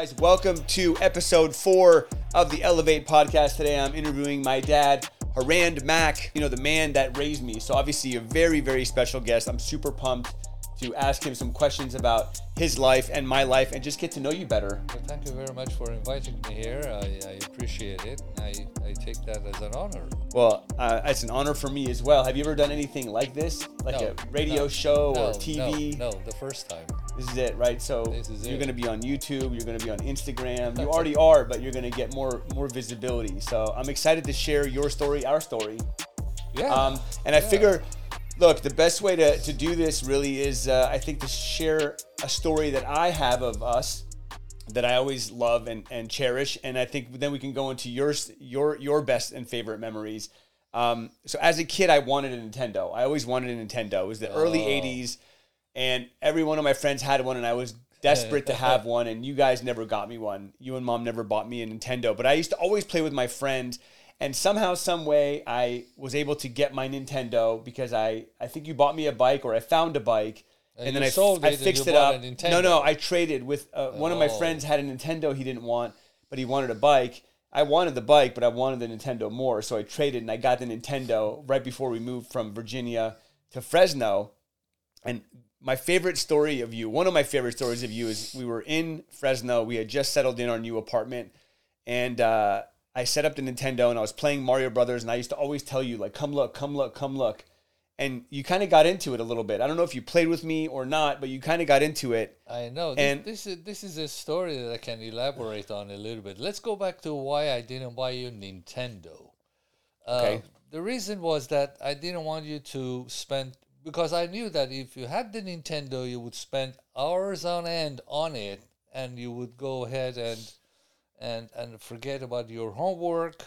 guys? Welcome to episode four of the Elevate podcast. Today I'm interviewing my dad, Herand Mack, you know, the man that raised me. So, obviously, a very, very special guest. I'm super pumped to ask him some questions about his life and my life and just get to know you better. Well, thank you very much for inviting me here. I, I appreciate it. I, I take that as an honor. Well, uh, it's an honor for me as well. Have you ever done anything like this? Like No, a radio no, show no, or TV? No, no, the first time. This is it, right? So you're going to be on YouTube. You're going to be on Instagram. You already are, but you're going to get more more visibility. So I'm excited to share your story, our story. Yeah. Um, and I Yeah. figure, look, the best way to, to do this really is, uh, I think, to share a story that I have of us that I always love and, and cherish. And I think then we can go into your your your best and favorite memories. Um, so as a kid, I wanted a Nintendo. I always wanted a Nintendo. It was the early Oh. '80s, and every one of my friends had one, and I was desperate to have one. And you guys never got me one. You and mom never bought me a Nintendo. But I used to always play with my friends. And somehow, some way, I was able to get my Nintendo because I, I think you bought me a bike or I found a bike, and, And then I, sold I fixed it up. No, no, I traded with uh, one of my Oh. friends had a Nintendo he didn't want, but he wanted a bike. I wanted the bike, but I wanted the Nintendo more, so I traded and I got the Nintendo right before we moved from Virginia to Fresno. And my favorite story of you, one of my favorite stories of you, is we were in Fresno. We had just settled in our new apartment, and uh, I set up the Nintendo and I was playing Mario Brothers. And I used to always tell you like, "Come look, come look, come look." And you kind of got into it a little bit. I don't know if you played with me or not, but you kind of got into it. I know. This, and- this is this is a story that I can elaborate on a little bit. Let's go back to why I didn't buy you Nintendo. Uh, Okay. The reason was that I didn't want you to spend because I knew that if you had the Nintendo, you would spend hours on end on it, and you would go ahead and and and forget about your homework,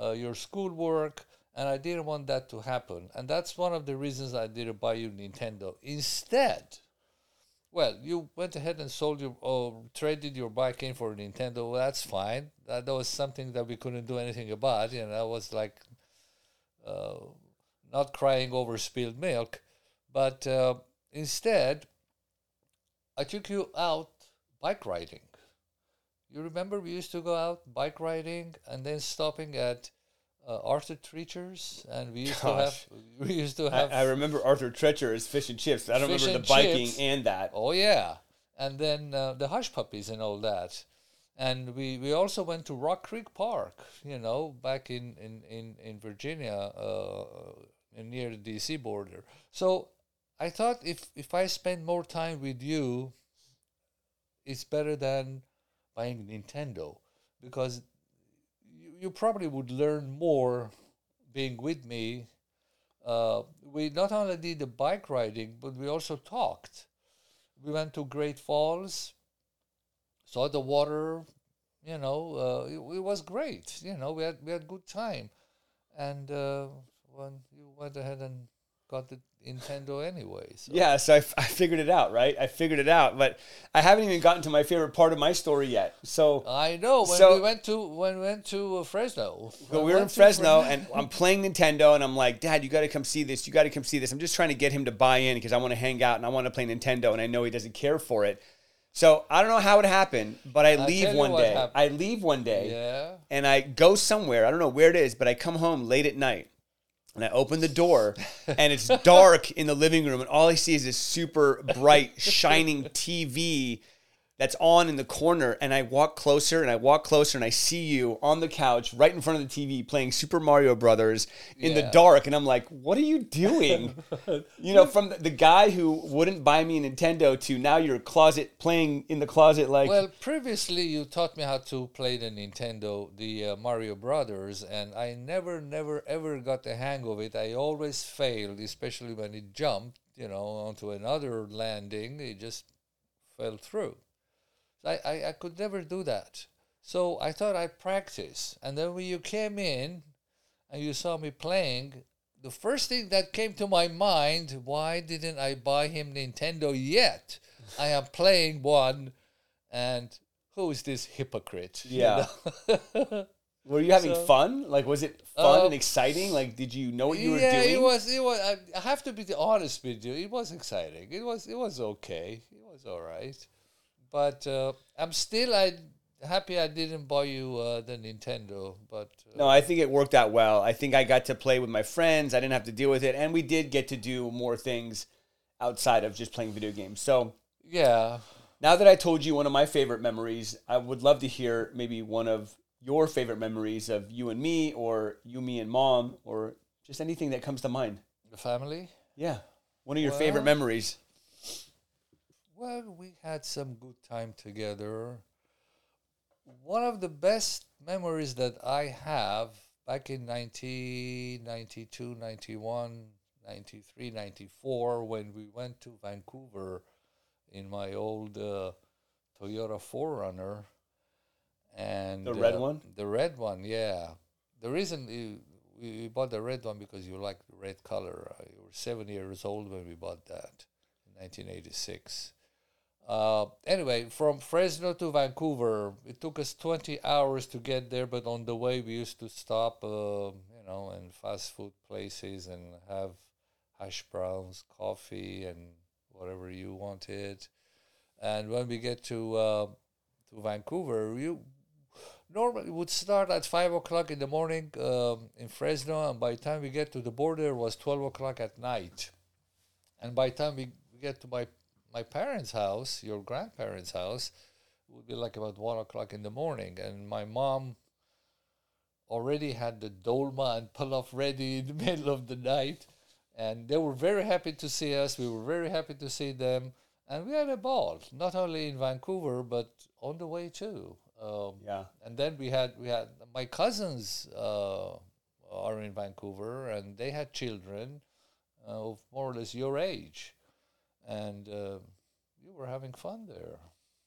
uh, your schoolwork, and I didn't want that to happen. And that's one of the reasons I didn't buy you Nintendo. Instead, well, you went ahead and sold your or traded your bike in for a Nintendo. Well, that's fine. That, that was something that we couldn't do anything about. You know, was like uh, not crying over spilled milk. But uh, instead, I took you out bike riding. You remember we used to go out bike riding and then stopping at uh, Arthur Treacher's, and we used Gosh. to have we used to I, have I remember Arthur Treacher's fish and chips. I don't remember the biking chips. and that. Oh yeah, and then uh, the hush puppies and all that, and we, we also went to Rock Creek Park, you know, back in in in in Virginia, uh, near the DC border. So I thought if if I spend more time with you, it's better than buying Nintendo because you, you probably would learn more being with me. Uh, we not only did the bike riding, but we also talked. We went to Great Falls, saw the water. You know, uh, it, it was great. You know, we had we had good time, and uh, when you went ahead and got the Nintendo anyway. So. Yeah, so I, f- I figured it out, right? I figured it out, but I haven't even gotten to my favorite part of my story yet. So I know when So- we went to when we went to uh, Fresno. So we were in Fresno Fre- and I'm playing Nintendo and I'm like, Dad, you got to come see this. You got to come see this. I'm just trying to get him to buy in because I want to hang out and I want to play Nintendo and I know he doesn't care for it. So I don't know how it happened, but I leave one day. happened. I leave one day yeah. and I go somewhere. I don't know where it is, but I come home late at night and I open the door and it's dark in the living room and all I see is this super bright shining TV that's on in the corner and I walk closer and I walk closer and I see you on the couch right in front of the TV playing Super Mario Brothers in the dark and I'm like what are you doing you know from the, the guy who wouldn't buy me a Nintendo to now you're closet playing in the closet like Well, previously you taught me how to play the Nintendo, the uh, Mario Brothers, and I never, never, ever got the hang of it. I always failed, especially when it jumped, you know, onto another landing. It just fell through. I, I, I could never do that. So I thought I'd practice. And then when you came in and you saw me playing, the first thing that came to my mind, why didn't I buy him Nintendo yet? I am playing one, and who is this hypocrite? You Yeah. know? were you having so- fun like was it fun Uh, and exciting like did you know what you were yeah, doing it was. It was. I, I have to be honest with you. It was exciting. It was. It was okay. It was all right. But uh, I'm still I happy I didn't buy you uh, the Nintendo. But uh, No, I think it worked out well. I think I got to play with my friends. I didn't have to deal with it, and we did get to do more things outside of just playing video games. So yeah, now that I told you one of my favorite memories, I would love to hear maybe one of your favorite memories of you and me, or you, me, and mom, or just anything that comes to mind. the family. Yeah, one of your favorite memories. Well, we had some good time together. One of the best memories that I have back in 1992, 91, 93, 94, when we went to Vancouver in my old uh, Toyota 4Runner. And The red uh, one? The red one, yeah. The reason you, we, we bought the red one because you like the red color. Uh, you were seven years old when we bought that in 1986. Uh, anyway, from Fresno to Vancouver, it took us 20 hours to get there, but on the way we used to stop, uh, you know, in fast food places and have hash browns, coffee, and whatever you wanted. And when we get to uh, to Vancouver, you normally would start at five o'clock in the morning um, in Fresno, and by the time we get to the border, it was twelve o'clock at night. And by the time we get to my my parents' house, your grandparents' house, would be like about one o'clock in the morning, and my mom already had the dolma and pilaf ready in the middle of the night, and they were very happy to see us. We were very happy to see them, and we had a ball, not only in Vancouver but on the way too. Um, Yeah, and then we had we had my cousins uh, are in Vancouver, and they had children uh, of more or less your age, and uh, you were having fun there.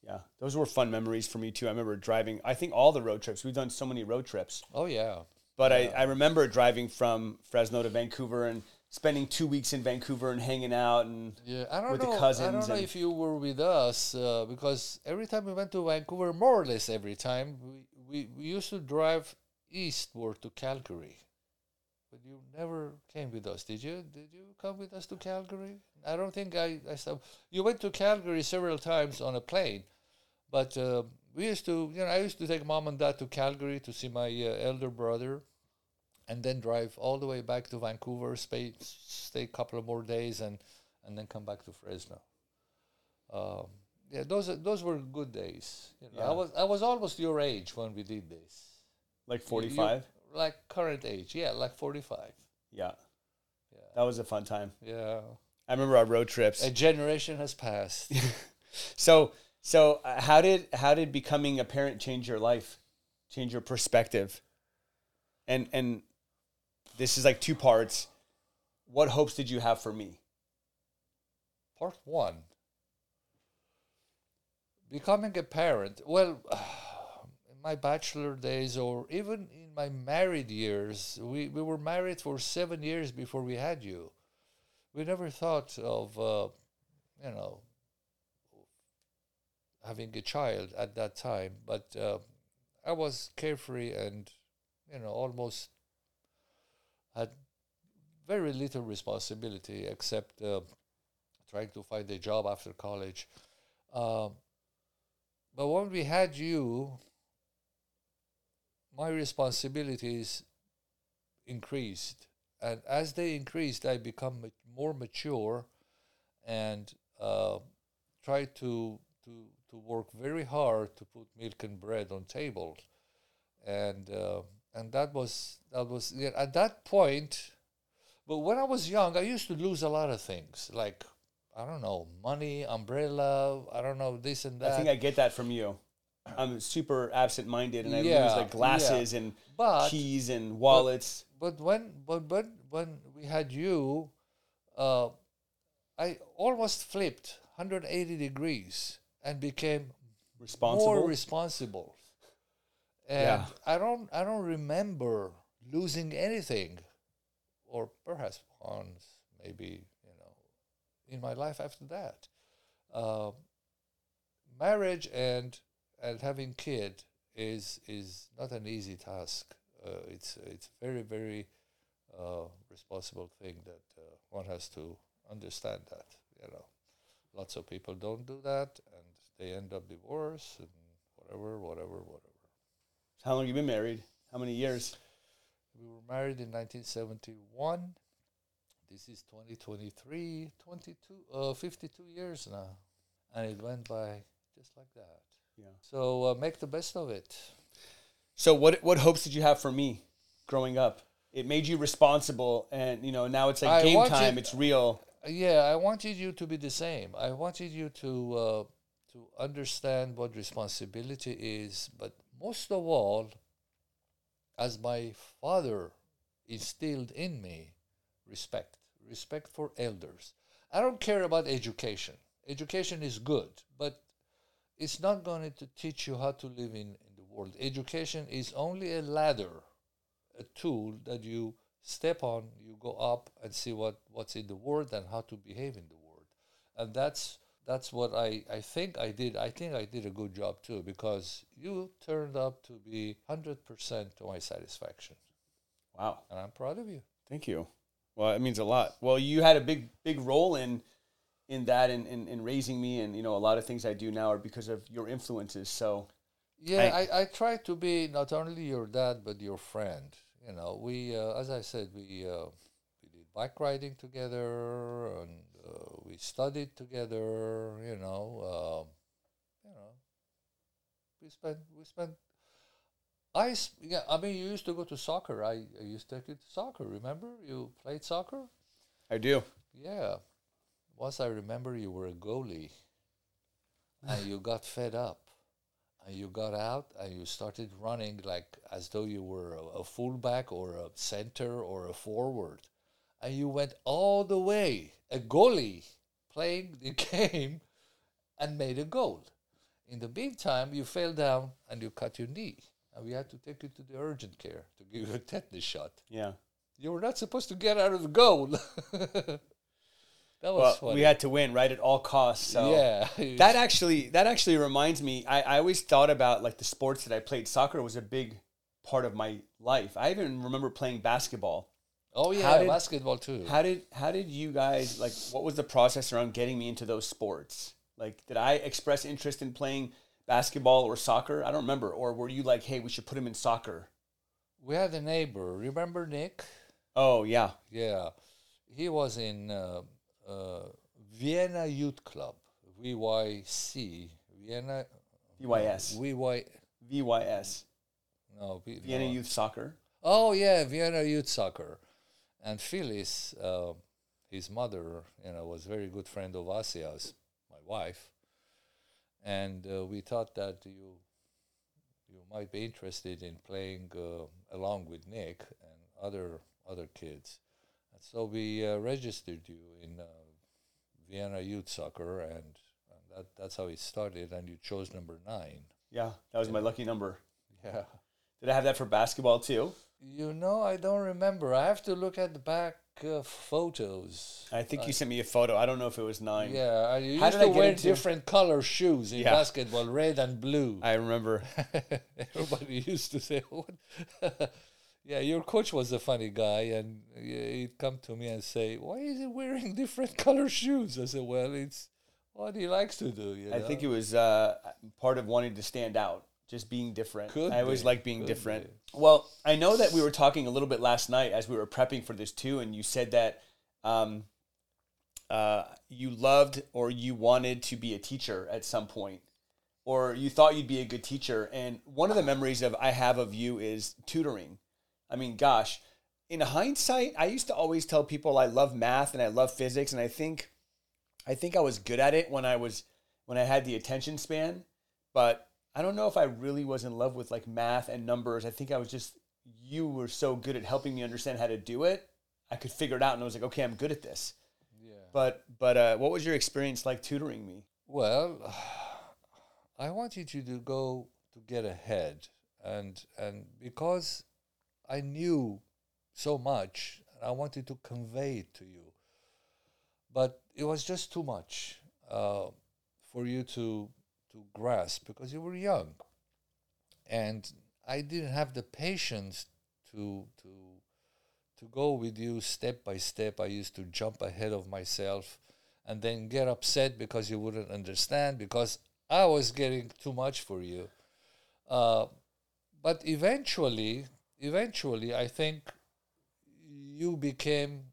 yeah, those were fun memories for me too. I remember driving. I think all the road trips. We've done so many road trips. Oh yeah, But I, I remember driving from Fresno to Vancouver and spending two weeks in Vancouver and hanging out and yeah. I don't With the know. I cousins don't know and- if you were with us uh, because every time we went to Vancouver, more or less every time we, we, we used to drive eastward to Calgary. But you never came with us, did you? Did you come with us to Calgary? I don't think I. I saw you went to Calgary several times on a plane, but uh, we used to. You know, I used to take mom and dad to Calgary to see my uh, elder brother, and then drive all the way back to Vancouver, stay stay a couple of more days, and and then come back to Fresno. Um, yeah, those are- those were good days. You know, I was I was almost your age when we did this. like You- 45. Like current age, yeah, like forty five. Yeah, Yeah, that was a fun time. yeah. I remember our road trips. A generation has passed. So, so uh, how did how did becoming a parent change your life, change your perspective? And and this is like two parts. What hopes did you have for me? Part one. Becoming a parent. Well, my bachelor days, or even in my married years, we, we were married for seven years before we had you. We never thought of, uh, you know, having a child at that time. But uh, I was carefree and, you know, almost had very little responsibility except. Uh, trying to find a job after college. Um, but when we had you, my responsibilities increased. And as they increased, I become ma- more mature and uh, try to, to, to work very hard to put milk and bread on tables. And, uh, and that was, that was yeah, at that point, but when I was young, I used to lose a lot of things, like I don't know, money, umbrella, I don't know this and that. I think I get that from you. I'm super absent-minded, and I lose like glasses and but keys and wallets. but when but but when we had you, uh, I almost flipped 180 degrees and became responsible. more responsible. And Yeah. I don't I don't remember losing anything, or perhaps once maybe you know, in my life after that. Uh, marriage and and having kid is is not an easy task. Uh, it's it's very very uh, responsible thing that uh, one has to understand that you know. lots of people don't do that, and they end up divorced and whatever, whatever, whatever. How long have you been married? How many years? We were married in 1971. This is 2023, 22, uh, 52 years now. And it went by just like that. Yeah. So uh, make the best of it. So what what hopes did you have for me growing up? It made you responsible, and you know now it's like I game want time. It's real. Yeah, I wanted you to be the same. I wanted you to uh, to understand what responsibility is, but most of all, as my father instilled in me, respect, respect for elders. I don't care about education. Education is good, it's not going to teach you how to live in, in the world. Education is only a ladder, a tool that you step on, you go up and see what, what's in the world and how to behave in the world. And that's that's what I, I think I did. I think I did a good job too because you turned up to be 100% to my satisfaction. Wow. And I'm proud of you. Thank you. Well, it means a lot. Well, you had a big big role in in that in, in, in raising me, and you know a lot of things I do now are because of your influences. So Yeah, I- I, I, try to be not only your dad but your friend. You know, we uh, as I said, we uh, we did bike riding together and uh, we studied together. You know, um, you know, we spent we spent. I s- yeah, I mean, you used to go to soccer. I, I used to take you to soccer. Remember, you played soccer. I do. Yeah. Once I remember you were a goalie and you got fed up and you got out and you started running like as though you were a, a fullback or a center or a forward. And you went all the way, a goalie playing the game and made a goal. In the meantime, you fell down and you cut your knee. And we had to take you to the urgent care to give you a tetanus shot. Yeah. You were not supposed to get out of the goal. that was Well, funny. we had to win right at all costs. So yeah. that actually that actually reminds me. I, I always thought about like the sports that I played. Soccer was a big part of my life. I even remember playing basketball. oh yeah, did- basketball too. How did how did you guys like? What was the process around getting me into those sports? Like, did I express interest in playing basketball or soccer? I don't remember. Or were you like, hey, we should put him in soccer? we had a neighbor. Remember Nick? Oh yeah, Yeah, he was in uh, uh, Vienna Youth Club, VYC, Vienna. VYS, VY. VYS, No, V- Vienna no. Youth Soccer. Oh yeah, Vienna Youth Soccer, and Phyllis, uh, his mother, you know, was a very good friend of Asia's, my wife, and uh, we thought that you you might be interested in playing uh, along with Nick and other other kids, so we uh, registered you in uh, Vienna Youth Soccer, and, and that that's how it started, and you chose number nine. Yeah, that was my lucky number. Yeah. Did I have that for basketball too? You know, I don't remember. I have to look at the back uh, photos. I think you sent me a photo. I don't know if it was nine. Yeah, I used How did to I wear into- different color shoes in Yeah. basketball, red and blue. I remember. Everybody used to say, "What?" yeah, your coach was a funny guy, and he'd come to me and say, "Why is he wearing different color shoes?" I said, "Well, it's what he likes to do." You I know? think it was uh, part of wanting to stand out, just being different. Could I always like being could different. be. Well, I know that we were talking a little bit last night as we were prepping for this too, and you said that um, uh, you loved or you wanted to be a teacher at some point, or you thought you'd be a good teacher. And one of the memories of I have of you is tutoring. I mean, gosh, in hindsight, I used to always tell people I love math and I love physics, and I think, I think I was good at it when I was when I had the attention span, but I don't know if I really was in love with like math and numbers. I think I was just you were so good at helping me understand how to do it. I could figure it out, and I was like, okay, I'm good at this. Yeah. But but uh, what was your experience like tutoring me? Well, I wanted you to go to get ahead, and and because I knew so much, and I wanted to convey it to you. But it was just too much uh, for you to to grasp because you were young, and I didn't have the patience to to to go with you step by step. I used to jump ahead of myself and then get upset because you wouldn't understand because I was getting too much for you. Uh, but eventually, eventually, I think you became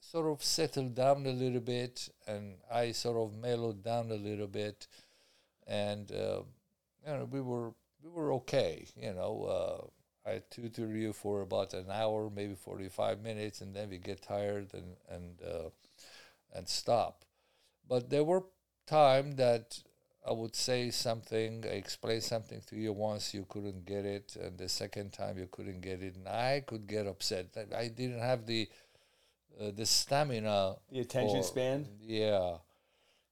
sort of settled down a little bit, and I sort of mellowed down a little bit, and uh, you know we were we were okay. You know, uh, I tutor you for about an hour, maybe forty five minutes, and then we get tired and and uh, and stop. But there were time that I would say something, explain something to you once you couldn't get it, and the second time you couldn't get it, and I could get upset. I didn't have the uh, the stamina, The attention span. Yeah.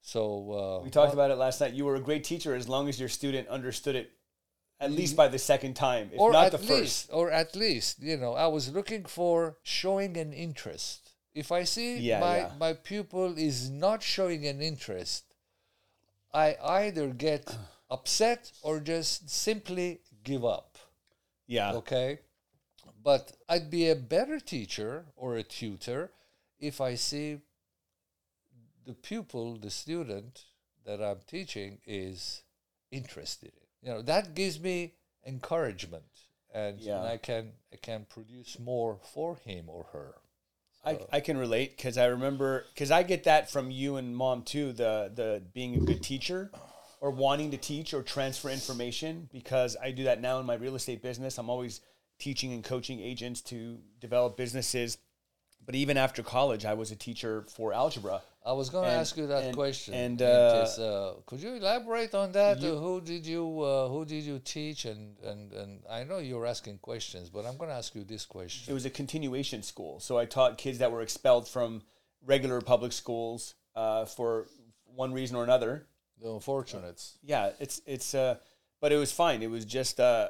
So uh, We talked about it last night. You were a great teacher as long as your student understood it at least by the second time, if or not at the least, first. or at least, you know, I was looking for showing an interest. If I see Yeah, my yeah. my pupil is not showing an interest, I either get upset or just simply give up. Yeah. Okay, but I'd be a better teacher or a tutor if I see the pupil, the student that I'm teaching is interested in. You know, that gives me encouragement, and, Yeah. and I can I can produce more for him or her. I, I can relate because I remember because I get that from you and mom too the the being a good teacher or wanting to teach or transfer information because I do that now in my real estate business. I'm always teaching and coaching agents to develop businesses. But even after college, I was a teacher for algebra. I was going to ask you that and- question. and, uh, is, uh, could you elaborate on that? you- who did you uh, Who did you teach? And, and and I know you're asking questions, but I'm going to ask you this question. It was a continuation school, so I taught kids that were expelled from regular public schools uh, for one reason or another. The unfortunates. yeah, it's it's uh but it was fine. It was just uh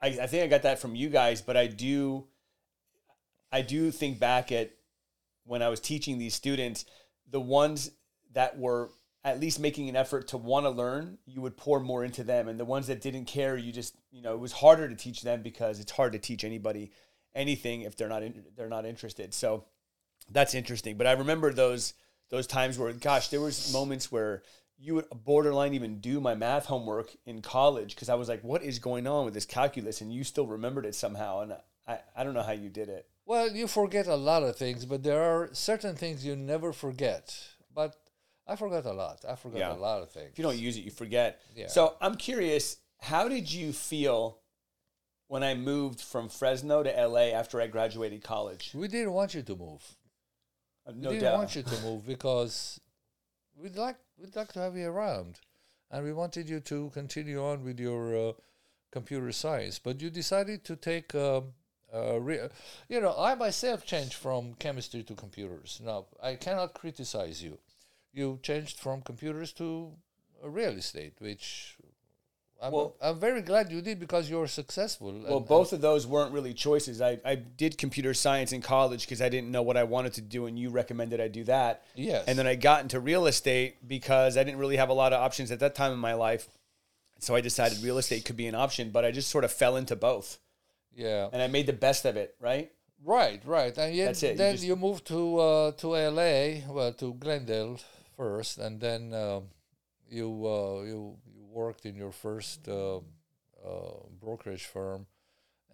I, I think I got that from you guys, but I do I do think back at when I was teaching these students, the ones that were at least making an effort to want to learn, you would pour more into them. And the ones that didn't care, you just, you know, it was harder to teach them because it's hard to teach anybody anything if they're not in, they're not interested. So that's interesting. But I remember those those times where, gosh, there was moments where you would borderline even do my math homework in college because I was like, what is going on with this calculus? And you still remembered it somehow. And I, I don't know how you did it. Well, you forget a lot of things, but there are certain things you never forget. But I forgot a lot. I forgot Yeah. a lot of things. If you don't use it, you forget. Yeah. So I'm curious, how did you feel when I moved from Fresno to LA after I graduated college? we didn't want you to move. Uh, We didn't doubt. want you to move because we'd like we'd like to have you around, and we wanted you to continue on with your uh, computer science. But you decided to take. Um, uh, re- you know, I myself changed from chemistry to computers. Now, I cannot criticize you. You changed from computers to uh, real estate, which I'm, Well- I'm very glad you did because you're successful. Well, and- both of those weren't really choices. I, I did computer science in college because I didn't know what I wanted to do, and you recommended I do that. Yes. And then I got into real estate because I didn't really have a lot of options at that time in my life. So I decided real estate could be an option, but I just sort of fell into both. Yeah. And I made the best of it, right? Right, right, and yet, That's it, you then just- you moved to uh, to L.A. Well, to Glendale first, and then um you uh, you you worked in your first uh, uh, brokerage firm,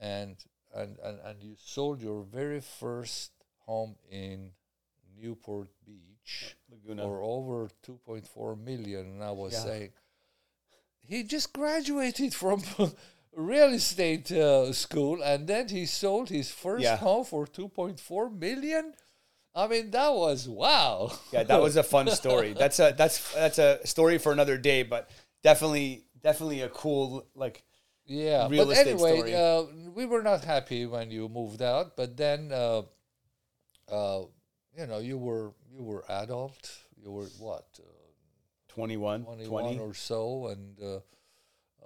and, and and and you sold your very first home in Newport Beach Laguna. for over two point four million. And I was Yeah. saying, he just graduated from real estate uh, school, and then he sold his first Yeah. home for two point four million. I mean, that was wow. yeah, that was a fun story. That's a that's that's a story for another day, but definitely definitely a cool like Yeah, real but estate anyway, story. uh, we were not happy when you moved out. But then, uh, uh, you know, you were you were adult. You were what, uh, 21, 21 20. or so, and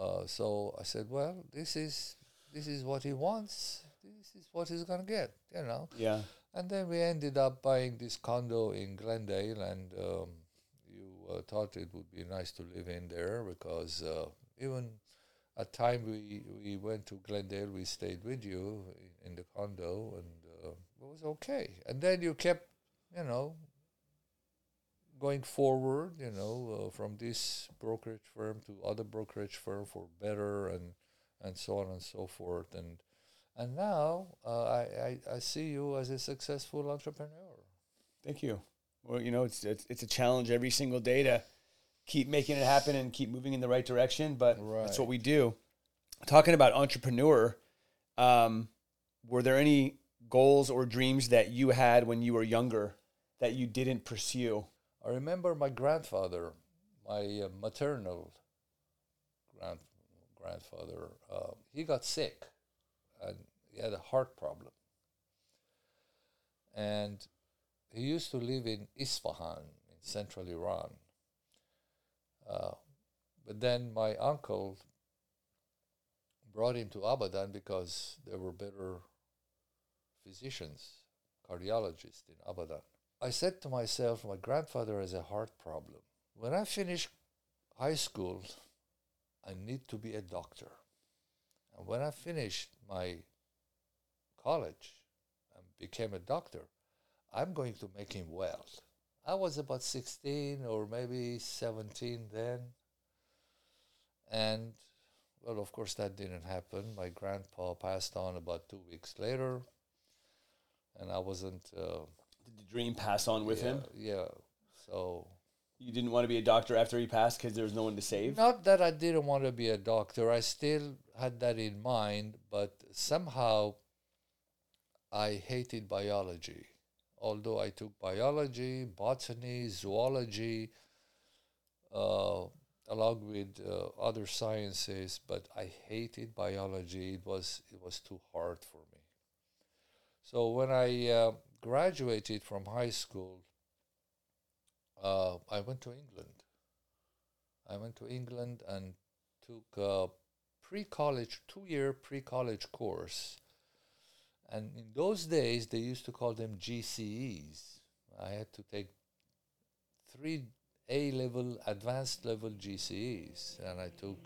uh, so I said, well, this is this is what he wants. This is what he's gonna get. You know. Yeah. And then we ended up buying this condo in Glendale, and um, you uh, thought it would be nice to live in there because uh, even at time we we went to Glendale, we stayed with you i- in the condo, and uh, it was okay. And then you kept, you know, going forward, you know, uh, from this brokerage firm to other brokerage firm for better and and so on and so forth. And and now uh, I, I I see you as a successful entrepreneur. Thank you. Well, you know, it's, it's it's a challenge every single day to keep making it happen and keep moving in the right direction. But that's what we do. Talking about entrepreneur, um, were there any goals or dreams that you had when you were younger that you didn't pursue? I remember my grandfather, my uh, maternal grand grandfather. Uh, he got sick, and he had a heart problem. And he used to live in Isfahan in central Iran. Uh, but then my uncle brought him to Abadan because there were better physicians, cardiologists in Abadan. I said to myself, my grandfather has a heart problem. When I finish high school, I need to be a doctor. And when I finished my college and became a doctor, I'm going to make him well. I was about 16 or maybe 17 then. And, well, of course, that didn't happen. My grandpa passed on about two weeks later. And I wasn't. Uh, Did the dream pass on with yeah, him? Yeah. So You didn't want to be a doctor after he passed because there was no one to save? not that I didn't want to be a doctor. I still had that in mind, but somehow I hated biology. Although I took biology, botany, zoology, uh, along with uh, other sciences, but I hated biology. It was it was too hard for me. So when I uh, graduated from high school, uh, I went to England. I went to England and took a pre-college, two-year pre-college course. And in those days, they used to call them GCEs. I had to take three A-level, advanced level GCEs, and I took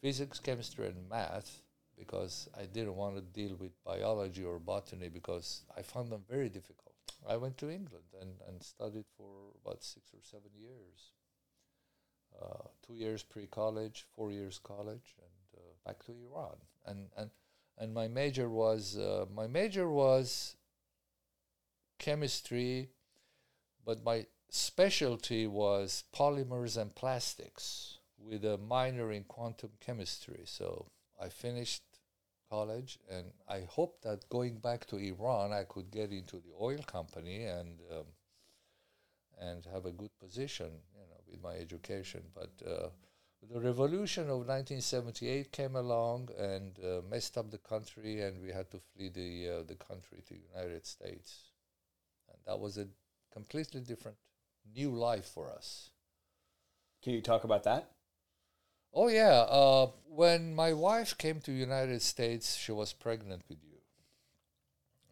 physics, chemistry, and math because I didn't want to deal with biology or botany because I found them very difficult. I went to England and, and studied for about six or seven years. Uh, two years pre-college, four years college, and uh, back to Iran. And and and my major was uh, my major was chemistry, but my specialty was polymers and plastics with a minor in quantum chemistry. So I finished college, and I hoped that going back to Iran, I could get into the oil company and um, and have a good position, you know, with my education. But uh, the revolution of 1978 came along and uh, messed up the country, and we had to flee the uh, the country to the United States, and that was a completely different new life for us. Can you talk about that? Oh yeah, uh, when my wife came to United States, she was pregnant with you.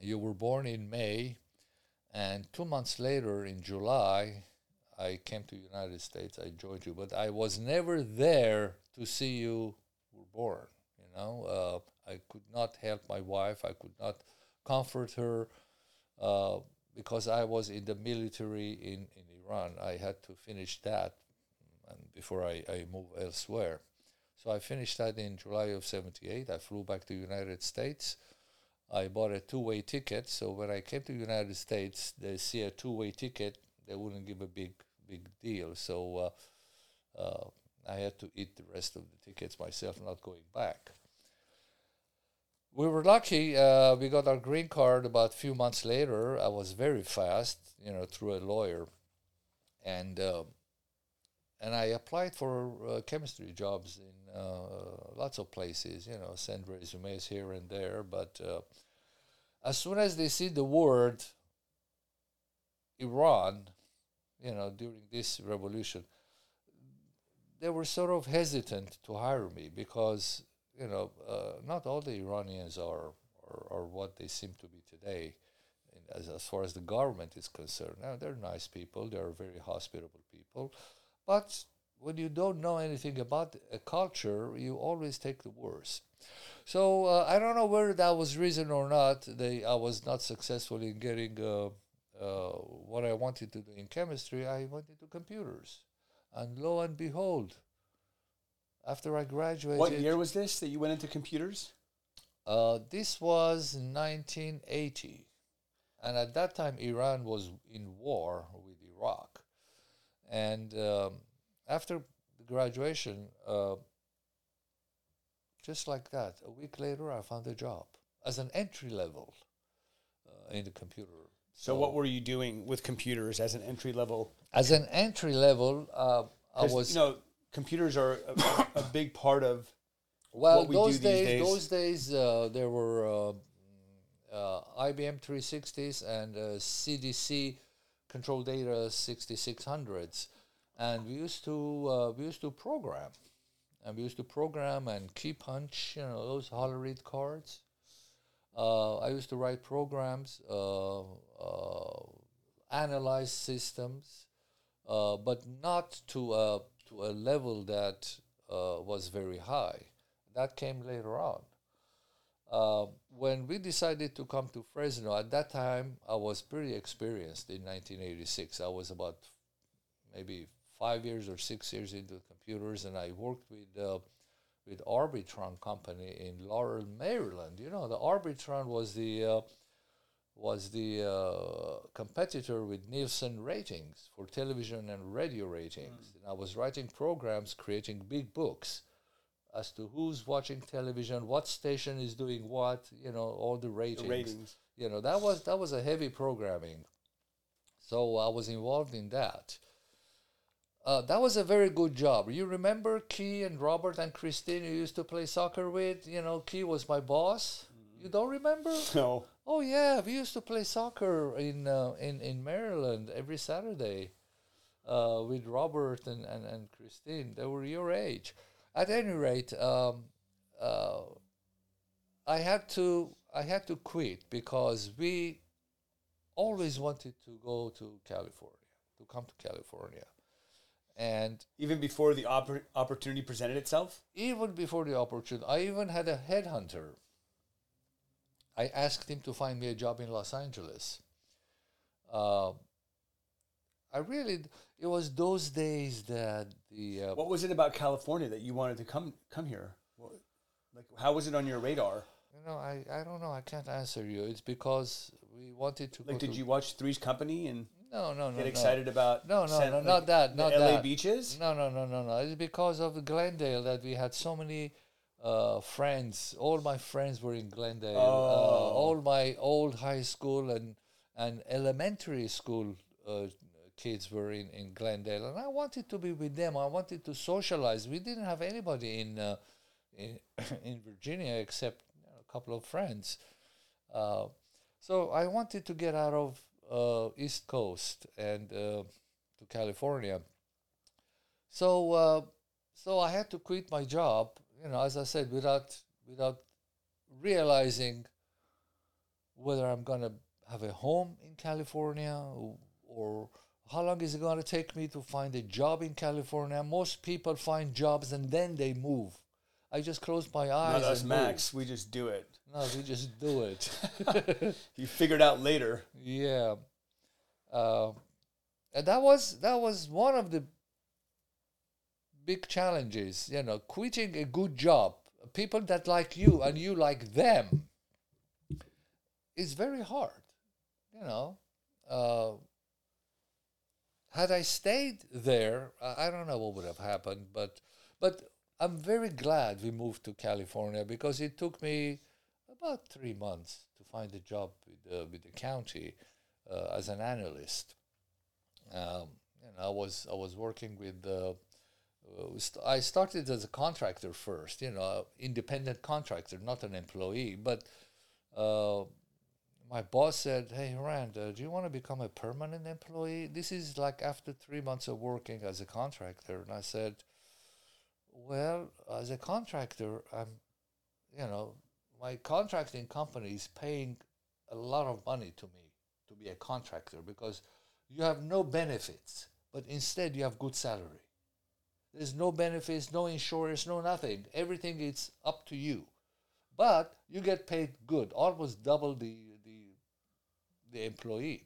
You were born in May, and two months later, in July, I came to United States. I joined you, but I was never there to see you were born. You know, uh, I could not help my wife. I could not comfort her uh, because I was in the military in, in Iran. I had to finish that and before I, I move elsewhere. So I finished that in July of 78. I flew back to the United States. I bought a two-way ticket. So when I came to the United States, they see a two-way ticket, they wouldn't give a big, big deal. So uh, uh, I had to eat the rest of the tickets myself, not going back. We were lucky. Uh, we got our green card about a few months later. I was very fast, you know, through a lawyer, and uh, and I applied for uh, chemistry jobs in uh, lots of places. You know, send resumes here and there. But uh, as soon as they see the word Iran, you know, during this revolution, they were sort of hesitant to hire me because you know uh, not all the Iranians are, are are what they seem to be today. As, as far as the government is concerned, now they're nice people. They're very hospitable people, but when you don't know anything about a culture, you always take the worst. So uh, I don't know whether that was reason or not. They I was not successful in getting uh, uh, what I wanted to do in chemistry, I went into computers, and lo and behold, after I graduated, What year was this that you went into computers? uh, this was 1980, and at that time Iran was in war with and um, after the graduation, uh, just like that, a week later, I found a job as an entry level uh, in the computer. So, what were you doing with computers as an entry level? As an entry level, uh, I was you know, computers are a, a big part of. Well, what we do those these days, days. those days, uh, there were uh, uh, IBM 360s and uh, CDC Control Data 6600s, and we used to uh, we used to program, and we used to program and key punch, you know, those Hollerith cards. Uh, I used to write programs, uh, uh, analyze systems, uh, but not to a to a level that was very high. That came later on. Uh, when we decided to come to Fresno, at that time I was pretty experienced in 1986. I was about maybe five years or six years into computers, and I worked with uh, with Arbitron company in Laurel, Maryland. You know, the Arbitron was the uh, was the uh, competitor with Nielsen ratings for television and radio ratings. And I was writing programs, creating big books as to who's watching television, what station is doing what, you know, all the ratings. The ratings. You know, that was that was a heavy programming. So I was involved in that. Uh, that was a very good job. You remember Key and Robert and Christine you used to play soccer with? You know, Key was my boss. You don't remember? No. Oh yeah, we used to play soccer in uh, in in Maryland every Saturday uh, with Robert and, and, and Christine. They were your age. At any rate, um, uh, I had to I had to quit because we always wanted to go to California, to come to California, and Even before the oppor- opportunity presented itself? even before the opportunity, I even had a headhunter. I asked him to find me a job in Los Angeles. Uh, I really, it was those days that the uh, What was it about California that you wanted to come come here? Like, how was it on your radar? you know I, I don't know I can't answer you. It's because we wanted to. Like, did to, you watch Three's Company and No, no, no. get no. excited about? No, no, San- no, like, not that, not LA that. beaches. No, no, no, no, no. It's because of Glendale that we had so many uh, friends. All my friends were in Glendale. Uh, Oh. all my old high school and and elementary school uh, kids were in, in Glendale, and I wanted to be with them. I wanted to socialize. We didn't have anybody in uh, in, in Virginia except a couple of friends. Uh, so I wanted to get out of uh, East Coast and uh, to California. So uh, so I had to quit my job. You know, as I said, without without realizing whether I'm gonna have a home in California or, or how long is it going to take me to find a job in California? Most people find jobs and then they move. I just close my eyes. Not us, Max. We just do it. No, we just do it. You figured out later. Yeah, uh, and that was that was one of the big challenges. You know, quitting a good job, people that like you and you like them, is very hard. You know, uh, had I stayed there, I don't know what would have happened, but but I'm very glad we moved to California because it took me about three months to find a job with, uh, with the county uh, as an analyst. Um, and I was I was working with. Uh, uh, I started as a contractor first, you know, independent contractor, not an employee. But uh, my boss said, "Hey, Rand, uh, do you want to become a permanent employee?" This is like after three months of working as a contractor, and I said, "Well, as a contractor, I'm, you know, my contracting company is paying a lot of money to me to be a contractor because you have no benefits, but instead you have good salary. There's no benefits, no insurance, no nothing. Everything is up to you, but you get paid good, almost double the the employee.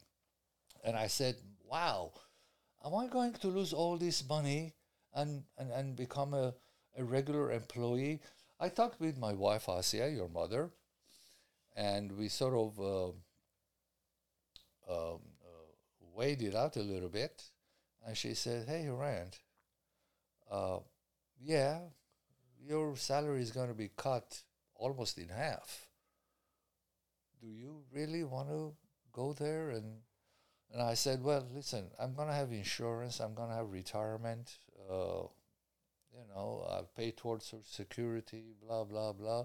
and I said, "Wow, am I going to lose all this money and and, and become a, a regular employee?" I talked with my wife Asia, your mother, and we sort of uh, um, uh, weighed it out a little bit, and she said, "Hey, Rand, uh, yeah, your salary is going to be cut almost in half. Do you really want to go there?" And and I said, "Well, listen, I'm to have insurance. I'm to have retirement. Uh, you know, I pay towards Social security. Blah blah blah."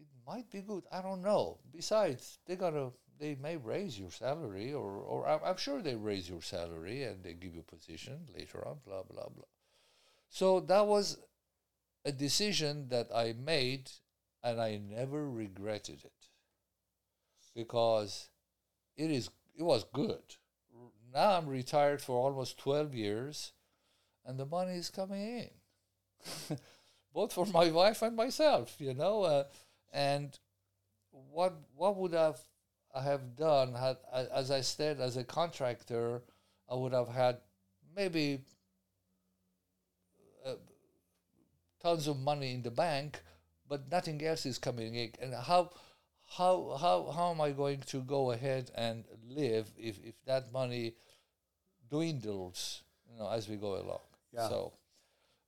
it might be good. I don't know. Besides, they gotta they may raise your salary, or or I'm, I'm sure they raise your salary and they give you a position later on. Blah blah blah. So that was a decision that I made, and I never regretted it because it is it was good. Now I'm retired for almost twelve years, and the money is coming in, both for my wife and myself. You know. Uh, and what what would have I have done had as I said as a contractor I would have had maybe uh, tons of money in the bank but nothing else is coming in and how how how how am I going to go ahead and live if if that money dwindles you know as we go along Yeah. so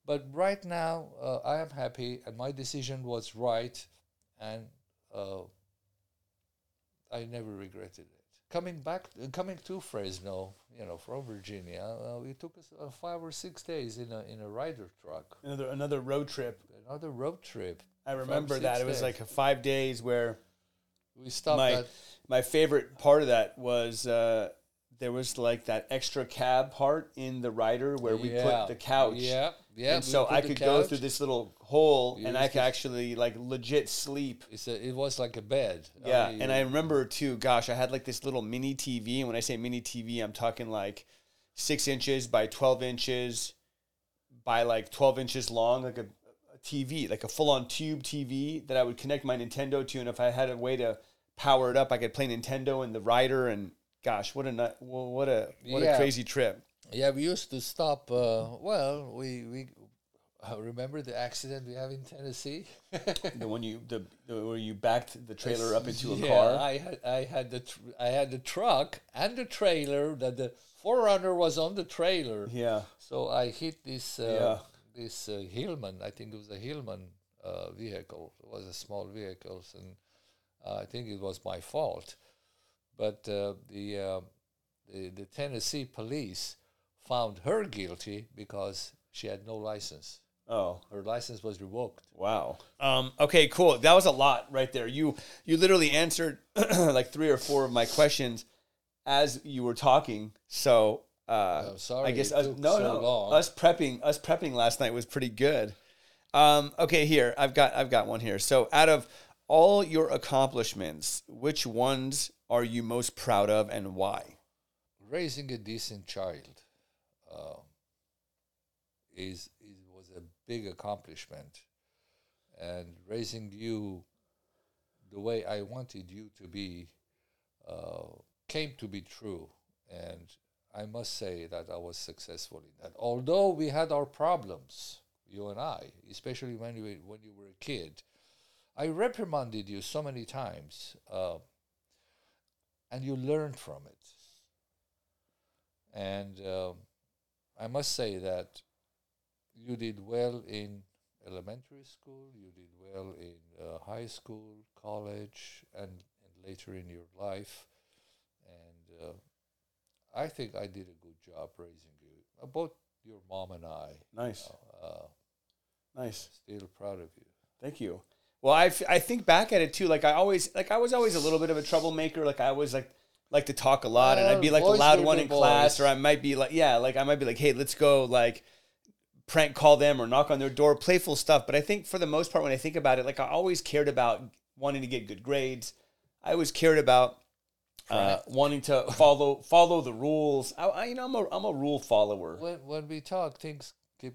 but right now uh, I am happy and my decision was right and uh, I never regretted it. Coming back, uh, coming to Fresno, you know, from Virginia, uh, it took us uh, five or six days in a in a Ryder truck. Another another road trip. Another road trip. I remember that it was days. like a five days where We stopped my at my favorite part of that was uh, there was like that extra cab part in the Ryder where we Yeah. put the couch. Yeah, yeah. and so I could go through this little hole You and I could actually like legit sleep. It's a, it was like a bed. Yeah, mean, and I remember too. Gosh, I had like this little mini TV, and when I say mini TV, I'm talking like six inches by twelve inches by like twelve inches long, like a TV, like a full-on tube TV that I would connect my Nintendo to, and if I had a way to power it up, I could play Nintendo and the Ryder. And gosh, what a what a what a crazy trip. Yeah, we used to stop. Uh, well, we we uh, remember the accident we have in Tennessee. The one you the, the where you backed the trailer up into a car. I had I had the tr- I had the truck and the trailer that the 4Runner was on the trailer. Yeah, So I hit this uh, Yeah. This uh, Hillman. I think it was a Hillman uh, vehicle. It was a small vehicle, and uh, I think it was my fault. But uh, the, uh, the the Tennessee police found her guilty because she had no license. Oh. Her license was revoked. Wow. Um, okay, cool. That was a lot right there. You you literally answered like three or four of my questions as you were talking. So uh, Oh, sorry I guess it us, took no, so no, long. us prepping us prepping last night was pretty good. Um, okay, here I've got I've got one here. So out of all your accomplishments, which ones are you most proud of and why? raising a decent child uh, is, is was a big accomplishment, and raising you the way I wanted you to be uh, came to be true, and I must say that I was successful in that. Although we had our problems, you and I, especially when you when you were a kid, I reprimanded you so many times, uh, and you learned from it. And um, I must say that you did well in elementary school, you did well in uh, high school, college, and, and later in your life. And uh, I think I did a good job raising you, uh, both your mom and I. Nice, Uh, nice. still proud of you. Thank you. Well, I, f- I think back at it too. Like I always like I was always a little bit of a troublemaker. Like I always like like to talk a lot, and I'd be like the loud one be in class, or I might be like yeah, like I might be like hey, let's go like prank call them or knock on their door, playful stuff. But I think for the most part, when I think about it, like I always cared about wanting to get good grades. I always cared about uh, wanting to follow follow the rules. I, I you know I'm a I'm a rule follower. When when we talk, things keep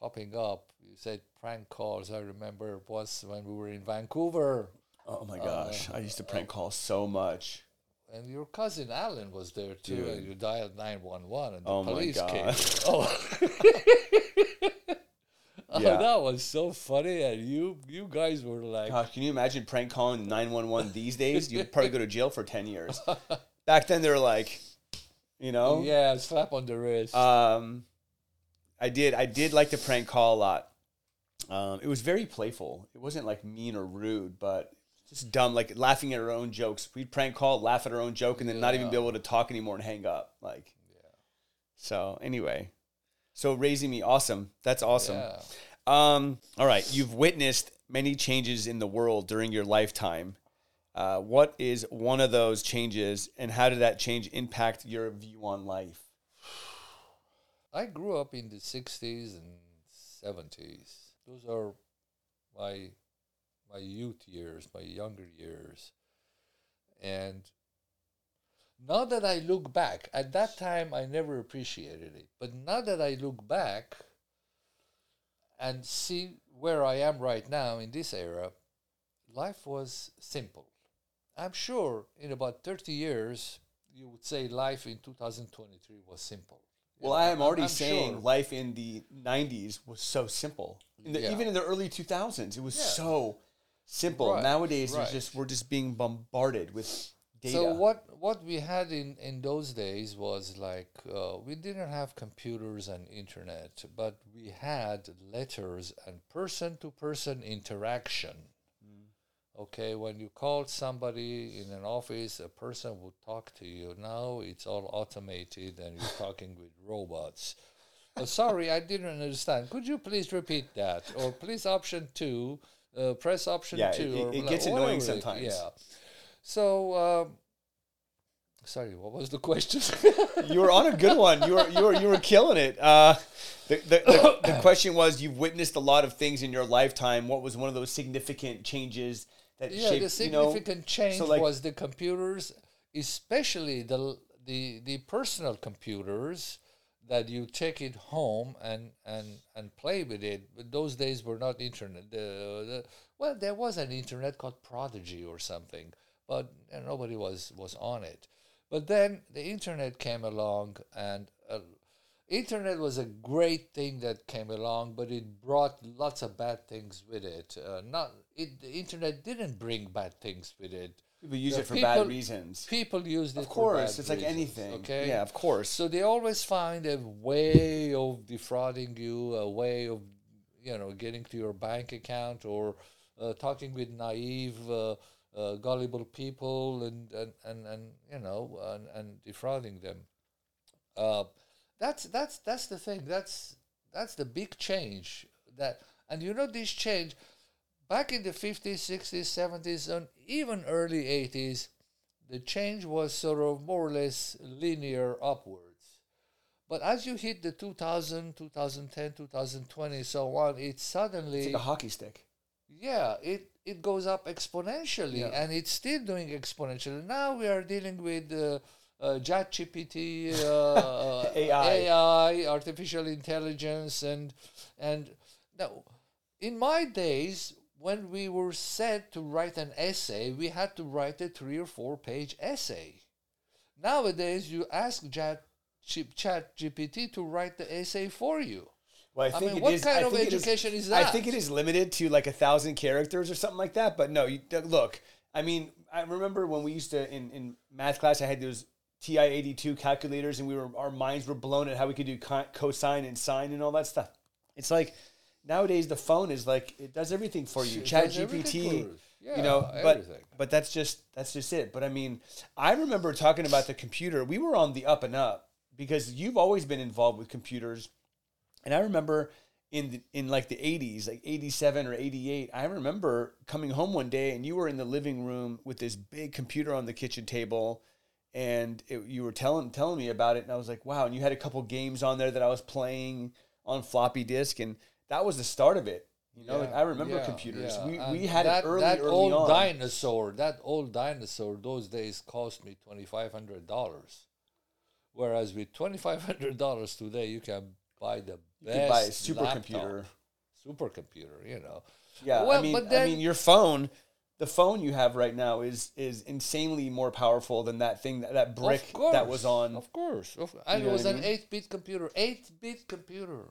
popping up. You said prank calls. I remember once when we were in Vancouver. Oh my gosh, I used to prank call so much. and your cousin Alan was there too, Dude. and you dialed nine one one, and the Oh my police came. Oh. oh, Yeah. that was so funny, and you you guys were like, Gosh, can you imagine prank calling 911 these days? You'd probably go to jail for 10 years. Back then, they were like, you know? yeah, slap on the wrist. Um, I did. I did like to prank call a lot. Um, it was very playful. It wasn't like mean or rude, but just dumb, like laughing at our own jokes. We'd prank call, laugh at our own joke, and then not even be able to talk anymore and hang up. Like, yeah. so anyway, so raising me, awesome. That's awesome. Yeah. Um, all right, you've witnessed many changes in the world during your lifetime. Uh, what is one of those changes, and how did that change impact your view on life? I grew up in the 60s and 70s. Those are my my youth years, my younger years. And now that I look back, at that time I never appreciated it. But now that I look back and see where I am right now in this era, life was simple. I'm sure in about 30 years you would say life in 2023 was simple. You Well, know, I am already I'm saying sure. life in the 90s was so simple. In the, Yeah. Even in the early 2000s, it was Yeah. so simple. Right, Nowadays, right. just we're just being bombarded with data. So what what we had in in those days was like uh, we didn't have computers and internet, but we had letters and person to person interaction. Okay, when you called somebody in an office, a person would talk to you. Now it's all automated and you're talking with robots. Oh, sorry, I didn't understand. Could you please repeat that? Or please option two, uh, press option Yeah, two. it- or it blah- gets annoying sometimes. Yeah. So, um, sorry, what was the question? you were on a good one. You were you were you were killing it. Uh, the, the, the, the question was: You've witnessed a lot of things in your lifetime. What was one of those significant changes that yeah, shaped? the you know, significant change so like- was the computers, especially the the the personal computers that you take it home and and and play with it. But those days were not internet. The, the well, there was an internet called Prodigy or something, but nobody was was on it. But then the internet came along, and uh, internet was a great thing that came along, but it brought lots of bad things with it. Uh, not it, the internet didn't bring bad things with it. people use the it for bad reasons. People use it. Of course, it's like reasons, anything. Okay. Yeah, of course. So they always find a way of defrauding you, a way of you know getting to your bank account or uh, talking with naive, uh, uh, gullible people and, and, and, and you know and, and defrauding them. Uh, that's that's that's the thing. That's that's the big change. That and you know this change back in the fifties, sixties, seventies, and even early eighties the change was sort of more or less linear upwards. But as you hit the 2000, 2010, 2020, so on, it suddenly, It's like a hockey stick. yeah, it, it goes up exponentially, Yeah. and it's still doing exponentially. Now we are dealing with uh, uh, ChatGPT, uh, AI. AI, artificial intelligence, and and now, in my days, when we were set to write an essay, we had to write a three or four page essay. Nowadays, you ask Chat, Chat GPT to write the essay for you. Well, I I think mean, it what is- kind I of think education is I that? think it is limited to like a thousand characters or something like that. But no, you, uh, look. I mean, I remember when we used to in, in math class, I had those TI eighty two calculators, and we were our minds were blown at how we could do co- cosine and sine and all that stuff. It's like nowadays the phone is like it does everything for you. It Chat GPT, us. you know, but everything. but that's just that's just it. But I mean, I remember talking about the computer. We were on the up and up because you've always been involved with computers, and I remember in the, in like the 80s, like 87 or 88, I remember coming home one day and you were in the living room with this big computer on the kitchen table and it, you were telling telling me about it and I was like, "Wow." And you had a couple games on there that I was playing on floppy disk and that was the start of it. You know, Yeah, I remember yeah, computers. yeah. We, And we had that, it early that early old on. dinosaur. That old dinosaur. Those days cost me twenty five hundred dollars, whereas with twenty five hundred dollars today, you can buy the you could buy a supercomputer. supercomputer. You know. Yeah, I mean, but I mean, your phone the phone you have right now is is insanely more powerful than that thing that, that brick course, that was on. Of course, of, and it was an computer. Eight-bit computer.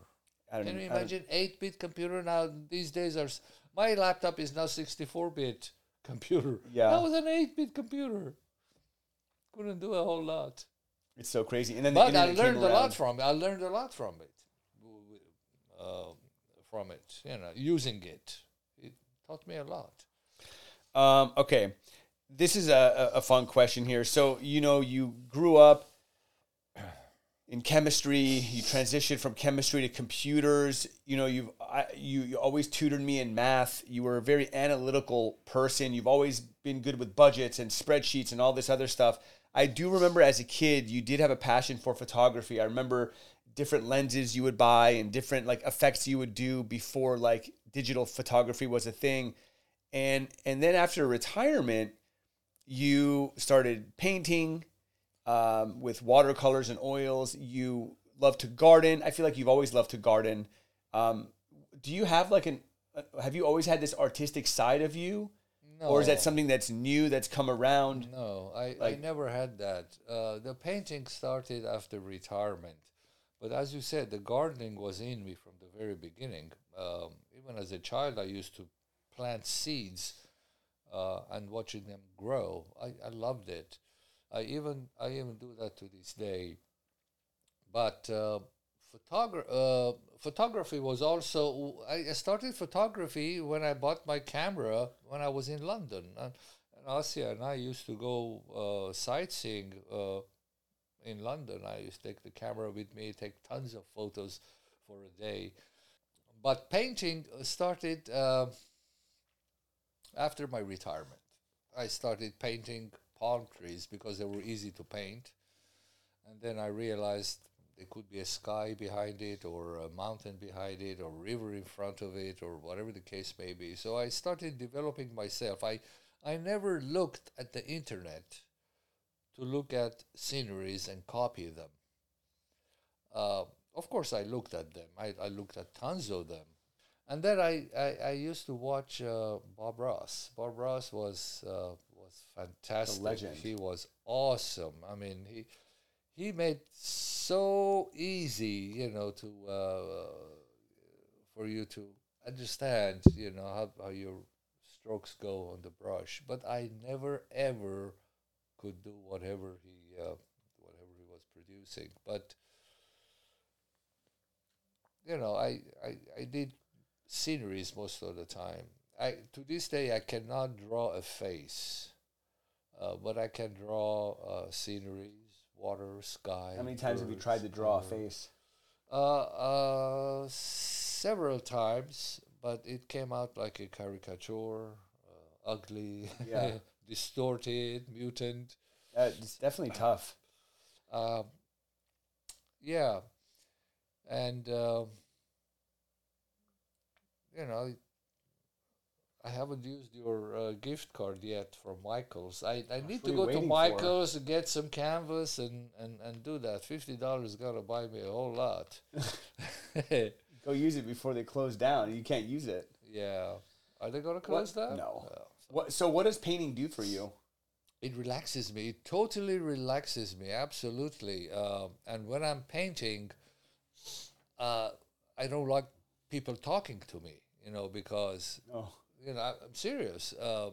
I don't Can you imagine eight-bit computer now? These days are my laptop is now sixty-four-bit computer. Yeah. that was an eight-bit computer. Couldn't do a whole lot, It's so crazy. And then the but I learned a lot from it. I learned a lot from it, uh, from it. You know, using it, it taught me a lot. Um, okay, this is a, a fun question here. So you know, you grew up in chemistry. You transitioned from chemistry to computers. You know, you've I, you you always tutored me in math. You were a very analytical person. You've always been good with budgets and spreadsheets and all this other stuff. I do remember as a kid, you did have a passion for photography. I remember different lenses you would buy and different like effects you would do before like digital photography was a thing and and then after retirement you started painting um, with watercolors and oils you love to garden i feel like you've always loved to garden um, do you have like an uh, have you always had this artistic side of you No. or is that something that's new that's come around No, I, I never had that. Uh, the painting started after retirement. But as you said, the gardening was in me from the very beginning. Um, even as a child, I used to plant seeds uh, and watching them grow. I, I loved it. I even I even do that to this day. But uh, photogra- uh, photography was also. I started photography when I bought my camera when I was in London. And, and Asia and I used to go uh, sightseeing uh, in London. I used to take the camera with me, take tons of photos for a day. But painting started uh, after my retirement. I started painting palm trees because they were easy to paint. And then I realized there could be a sky behind it, or a mountain behind it, or river in front of it, or whatever the case may be. So I started developing myself. I, I never looked at the internet to look at sceneries and copy them. Uh, of course, I looked at them. I, I looked at tons of them. And then I, I, I used to watch uh, Bob Ross. Bob Ross was uh, was fantastic. legend. He was awesome. I mean, he he made so easy, you know, to uh, for you to understand, you know, how, how your strokes go on the brush. But I never ever could do whatever he uh, whatever he was producing. But you know, I, I, I did sceneries most of the time. I to this day I cannot draw a face, uh, but I can draw uh, sceneries, water, sky. how many times have you tried to draw a face Uh, uh, several times, but it came out like a caricature, uh, ugly, Yeah. distorted, mutant. uh, it's definitely tough Um, yeah, and um, you know, I haven't used your uh, gift card yet from Michael's. I, I need to go to waiting for? Michael's and get some canvas and, and, and do that. Fifty dollars is gonna buy me a whole lot. go use it before they close down you can't use it yeah, are they gonna close that? no. What so what does painting do for you it relaxes me. It totally relaxes me, absolutely. Um, and when I'm painting, uh, I don't like people talking to me, you know, because oh you know I- I'm serious. Uh,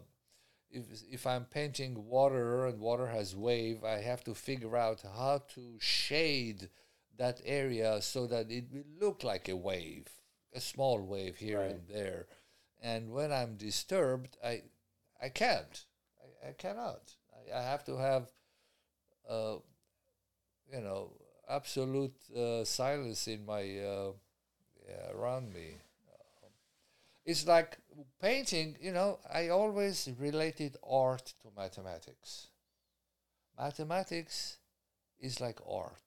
if if I'm painting water and water has wave, I have to figure out how to shade that area so that it will look like a wave, a small wave here Right. and there. And when I'm disturbed, I I can't. I, I cannot. I, I have to have, uh, you know, absolute uh, silence in my uh, yeah, around me. It's like painting, you know, I always related art to mathematics. Mathematics is like art.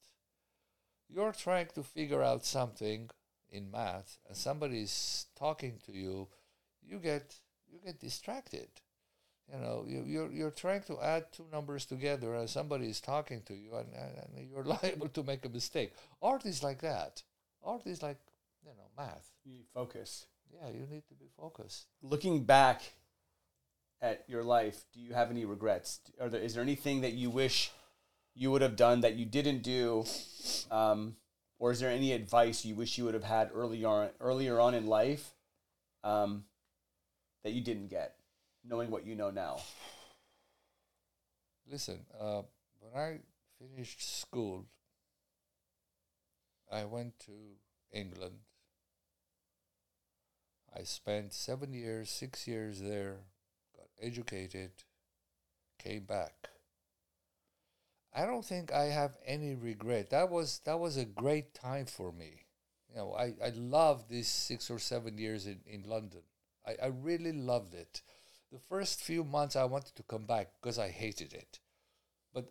You're trying to figure out something in math and somebody is talking to you, you get you get distracted. You know, you, you're you're trying to add two numbers together and somebody is talking to you and, and, and you're liable to make a mistake. Art is like that. Art is like, you know, math. you need focus Yeah, you need to be focused. looking back at your life, do you have any regrets? Are there, is there anything that you wish you would have done that you didn't do? Um, or is there any advice you wish you would have had earlier on, earlier on in life um, that you didn't get, knowing what you know now? Listen, uh, when I finished school, I went to England. I spent seven years, six years there, got educated, came back. I don't think I have any regret. That was that was a great time for me. You know, I, I loved these six or seven years in, in London. I, I really loved it. The first few months I wanted to come back because I hated it. But,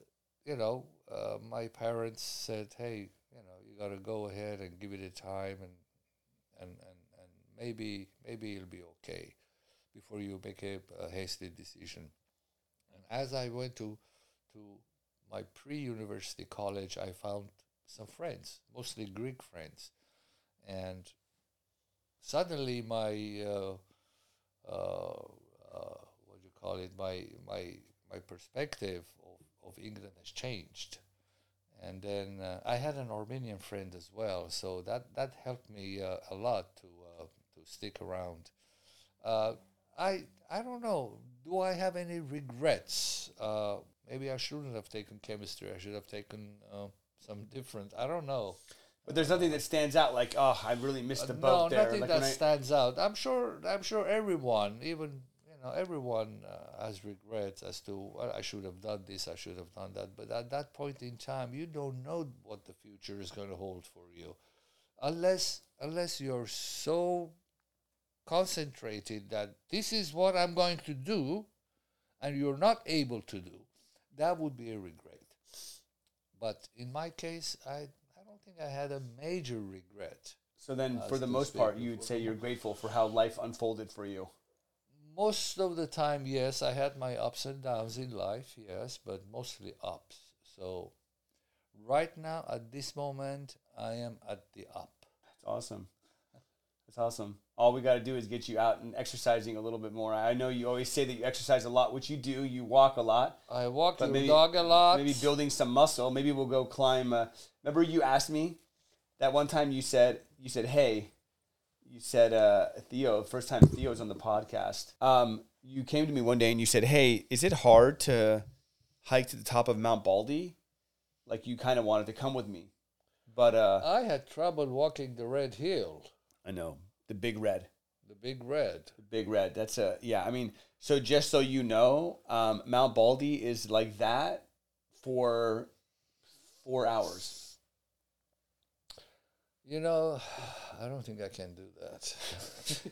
you know, uh, my parents said, hey, you know, you got to go ahead and give it a time and, and, and, and maybe, maybe it'll be okay before you make a, a hasty decision. And as I went to, to my pre-university college, I found some friends, mostly Greek friends, and suddenly my uh, uh, what do you call it? My my my perspective of, of England has changed, and then uh, I had an Armenian friend as well, so that that helped me uh, a lot to uh, to stick around. Uh, I I don't know. Do I have any regrets? Uh, maybe I shouldn't have taken chemistry. I should have taken uh, some different. I don't know. But there's nothing that stands out like, oh, I really missed the boat no, there. nothing Like that I- stands out. I'm sure. I'm sure everyone, even know, everyone uh, has regrets as to well, I should have done this. I should have done that. But at that point in time, you don't know what the future is going to hold for you, unless unless you're so concentrated that this is what I'm going to do, and you're not able to do. That would be a regret. But in my case, I I don't think I had a major regret. so then, for the most part, you'd say you're grateful for how life unfolded for you. Most of the time, yes, I had my ups and downs in life, yes, but mostly ups. So, right now, at this moment, I am at the up. That's awesome. That's awesome. All we got to do is get you out and exercising a little bit more. I know you always say that you exercise a lot, which you do. You walk a lot. I walk maybe- dog a lot. Maybe building some muscle. Maybe we'll go climb. Uh, remember, you asked me that one time. You said, "You said, hey, you said, uh, Theo. First time Theo was on the podcast. Um, you came to me one day and you said, "Hey, is it hard to hike to the top of Mount Baldy? Like you kind of wanted to come with me, but uh, I had trouble walking the red hill, I know the Big Red." the big red. The Big Red. That's a yeah. I mean, so just so you know, um, Mount Baldy is like that for four hours. You know, I don't think I can do that.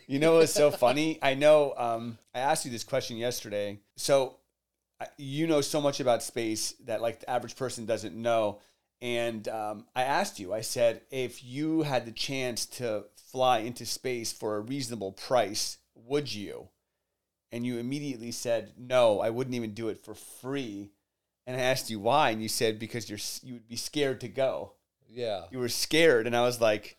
You know what's so funny? I know. Um, I asked you this question yesterday. So you know so much about space that like the average person doesn't know. And um, I asked you. I said, if you had the chance to fly into space for a reasonable price, would you? And you immediately said, no, I wouldn't even do it for free. And I asked you why, and you said because you're you would be scared to go. Yeah, You were scared, and I was like,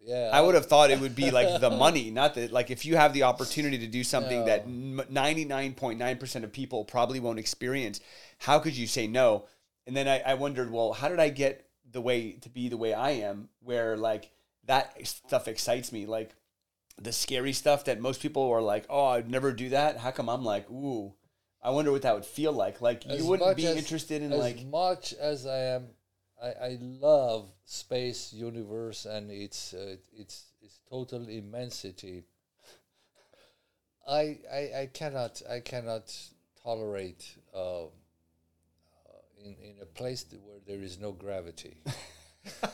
yeah. I would have thought it would be like the money, not that like if you have the opportunity to do something No. that ninety nine point nine percent of people probably won't experience. How could you say no? And then I, I wondered, well, how did I get the way to be the way I am, where like that stuff excites me, like the scary stuff that most people are like, oh, I'd never do that. How come I'm like, ooh, I wonder what that would feel like. Like As you wouldn't be as- interested in as like As much as I am, I, I love space, universe, and its uh, its its total immensity. I, I I cannot I cannot tolerate uh, uh, in in a place where there is no gravity. uh,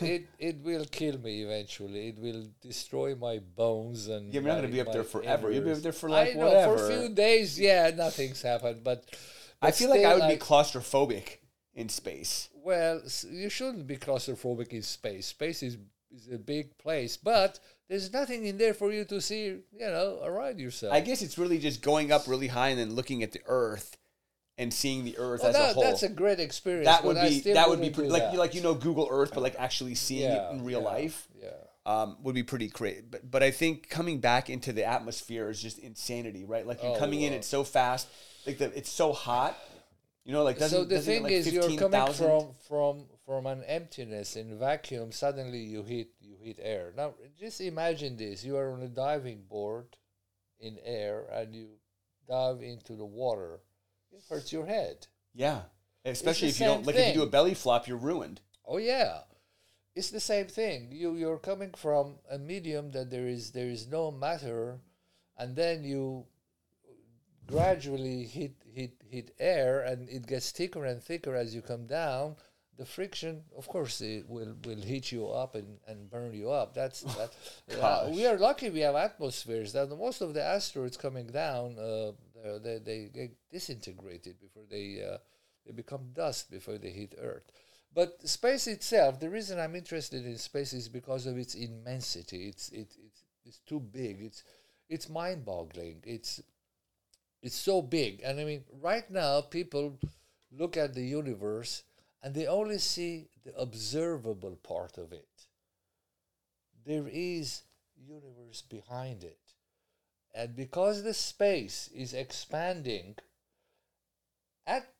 it it will kill me eventually. It will destroy my bones and. Yeah, You're not gonna be up there forever. You'll be up there for, like, I know whatever. for a few days. Yeah, nothing's happened, but. I feel like I would be claustrophobic in space. well, you shouldn't be claustrophobic in space. Space is is a big place, but there's nothing in there for you to see, you know, around yourself. I guess it's really just going up really high and then looking at the Earth and seeing the Earth well, as a whole. that's a great experience. that would be that would be pretty, like that. you like you know Google Earth, but like actually seeing Yeah, it in real yeah, life. Yeah, um, would be pretty great. But but I think coming back into the atmosphere is just insanity, right? Like you're Oh, coming in, it's so fast, like the, it's so hot. You know, like so the thing like is you're coming 15,000? from from from an emptiness in vacuum suddenly you hit you hit air. Now just imagine this. You are on a diving board in air and you dive into the water. It hurts your head. Yeah, especially if you don't like if you do a belly flop, you're ruined. oh yeah. It's the same thing. You you're coming from a medium that there is there is no matter and then you gradually hit hit hit air and it gets thicker and thicker as you come down. The friction of course it will will heat you up and, and burn you up. That's that uh, we are lucky we have atmospheres that most of the asteroids coming down uh, they, they they disintegrated before they uh, they become dust before they hit earth. But space itself the reason i'm interested in space is because of its immensity. It's it, it's it's too big. It's it's mind boggling it's it's so big. And i mean right now people look at the universe and they only see the observable part of it. There is universe behind it. And because the space is expanding at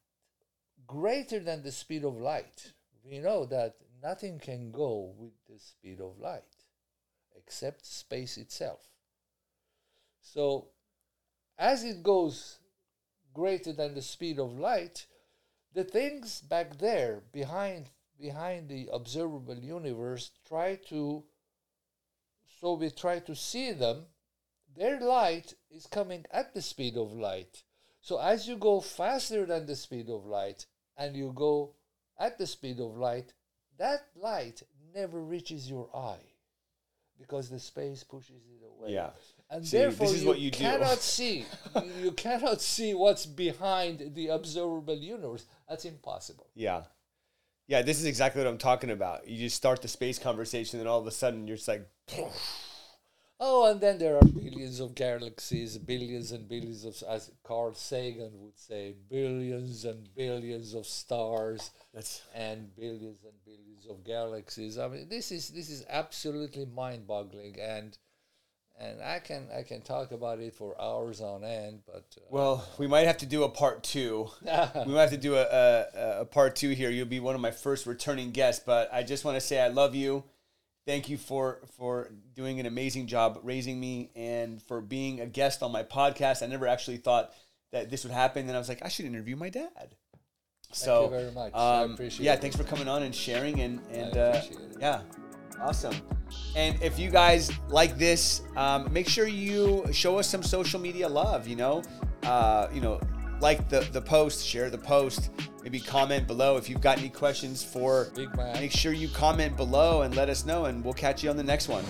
greater than the speed of light we know that nothing can go with the speed of light except space itself. So as it goes greater than the speed of light, the things back there behind behind the observable universe try to so we try to see them their light is coming at the speed of light so as you go faster than the speed of light and you go at the speed of light that light never reaches your eye because the space pushes it away Yeah. And See, therefore this is you, what you do. cannot see you cannot see what's behind the observable universe that's impossible Yeah. Yeah, this is exactly what I'm talking about. You just start the space conversation, and all of a sudden you're just like, oh and then there are billions of galaxies billions and billions of as carl sagan would say billions and billions of stars that's and billions and billions of galaxies i mean this is this is absolutely mind-boggling and and i can i can talk about it for hours on end but uh, well, we might have to do a part two. we might have to do a, a, a part two here. You'll be one of my first returning guests, but I just want to say I love you. Thank you for for doing an amazing job raising me and for being a guest on my podcast. I never actually thought that this would happen, and I was like, I should interview my dad. So, Thank you very much. I Um, appreciate yeah, it. thanks for coming on and sharing, and and I uh, it. yeah, awesome. And if you guys like this, um, make sure you show us some social media love. You know, uh, you know, like the the post, share the post, maybe comment below if you've got any questions for. Big man. Make sure you comment below and let us know, and we'll catch you on the next one.